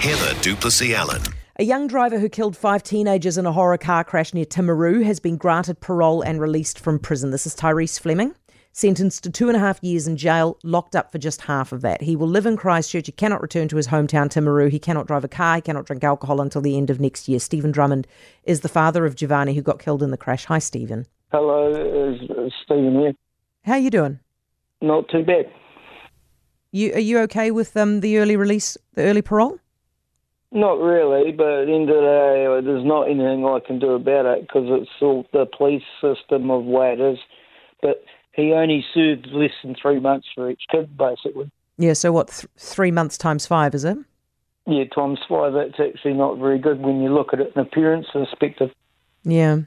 Heather du Plessis-Allan. A young driver who killed five teenagers in a horror car crash near Timaru has been granted parole and released from prison. This is Tyreese Fleming, sentenced to two and a half years in jail, locked up for just half of that. He will live in Christchurch. He cannot return to his hometown, Timaru. He cannot drive a car. He cannot drink alcohol until the end of next year. Stephen Drummond is the father of Javarney, who got killed in the crash. Hi, Stephen. Hello, it's Stephen here. How are you doing? Not too bad. You are you okay with um, the early release, the early parole? Not really, but at the end of the day, there's not anything I can do about it because it's all the police system of way it is. But he only served less than three months for each kid, basically. Yeah. So what? Th- three months times five, is it? Yeah, times five. That's actually not very good when you look at it in appearance perspective. Yeah.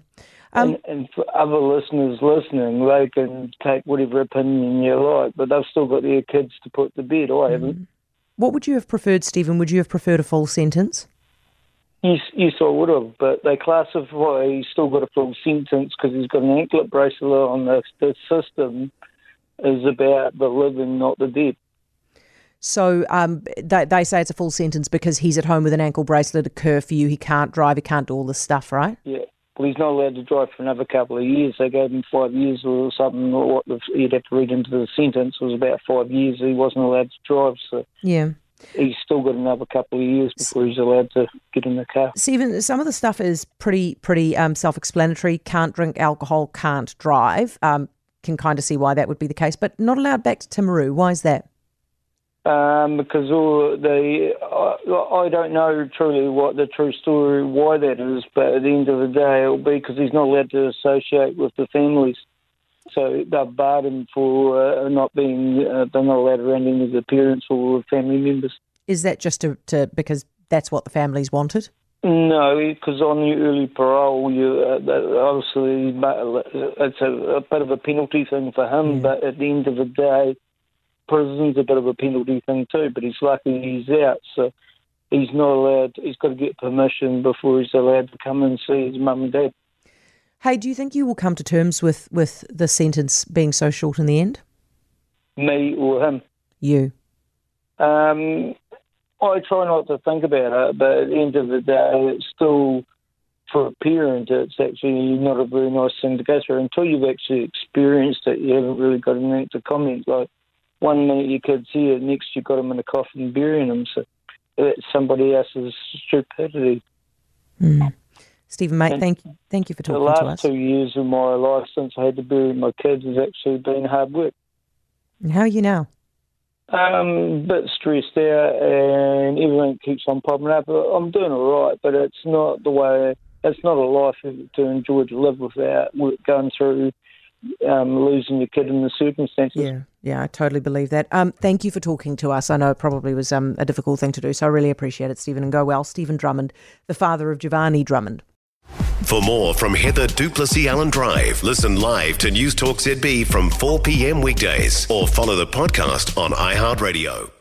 Um, and, and for other listeners listening, they can take whatever opinion you like, but they've still got their kids to put to bed. I haven't. What would you have preferred, Stephen? Would you have preferred a full sentence? Yes, yes, I would have, but they classify he's still got a full sentence because he's got an anklet bracelet on. The, the system is about the living, not the dead. So um, they, they say it's a full sentence because he's at home with an ankle bracelet, a curfew, he can't drive, he can't do all this stuff, right? Yeah. Well, he's not allowed to drive for another couple of years. They gave him five years or something. Or what the, you'd have to read into the sentence was about five years. He wasn't allowed to drive, so Yeah. he's still got another couple of years before he's allowed to get in the car. Stephen, some of the stuff is pretty pretty um, self-explanatory. Can't drink alcohol, can't drive. Um, can kind of see why that would be the case, but not allowed back to Timaru. Why is that? Um, because all the I, I don't know truly what the true story why that is, but at the end of the day, it'll be because he's not allowed to associate with the families. So they've barred him for uh, not being. Uh, they're not allowed around any of the parents or family members. Is that just to, to because that's what the families wanted? No, because on the early parole, you uh, obviously it's a, a bit of a penalty thing for him. But at the end of the day, prison's a bit of a penalty thing too. But he's lucky he's out, so he's not allowed. He's got to get permission before he's allowed to come and see his mum and dad. Hey, do you think you will come to terms with with the sentence being so short in the end? Me or him. You. Um, I try not to think about it, but at the end of the day, it's still for a parent. It's actually not a very nice thing to go through until you've actually experienced it. You haven't really got anything to comment. Like one minute you could see it, next you've got them in a coffin burying them. So that's somebody else's stupidity. Hmm. Stephen, mate, And thank you, thank you for talking to us. The last two years of my life since I had to bury my kids has actually been hard work. And How are you now? Um, bit stressed out and everything keeps on popping up. Uh, I'm doing all right, but it's not the way. It's not a life to enjoy to live without work- going through um, losing your kid in the circumstances. Yeah, yeah, I totally believe that. Um, thank you for talking to us. I know it probably was um, a difficult thing to do, so I really appreciate it, Stephen, and go well. Stephen Drummond, the father of Javarney Drummond. For more from Heather du Plessis-Allan Drive, listen live to Newstalk ZB from 4 p.m. weekdays or follow the podcast on iHeartRadio.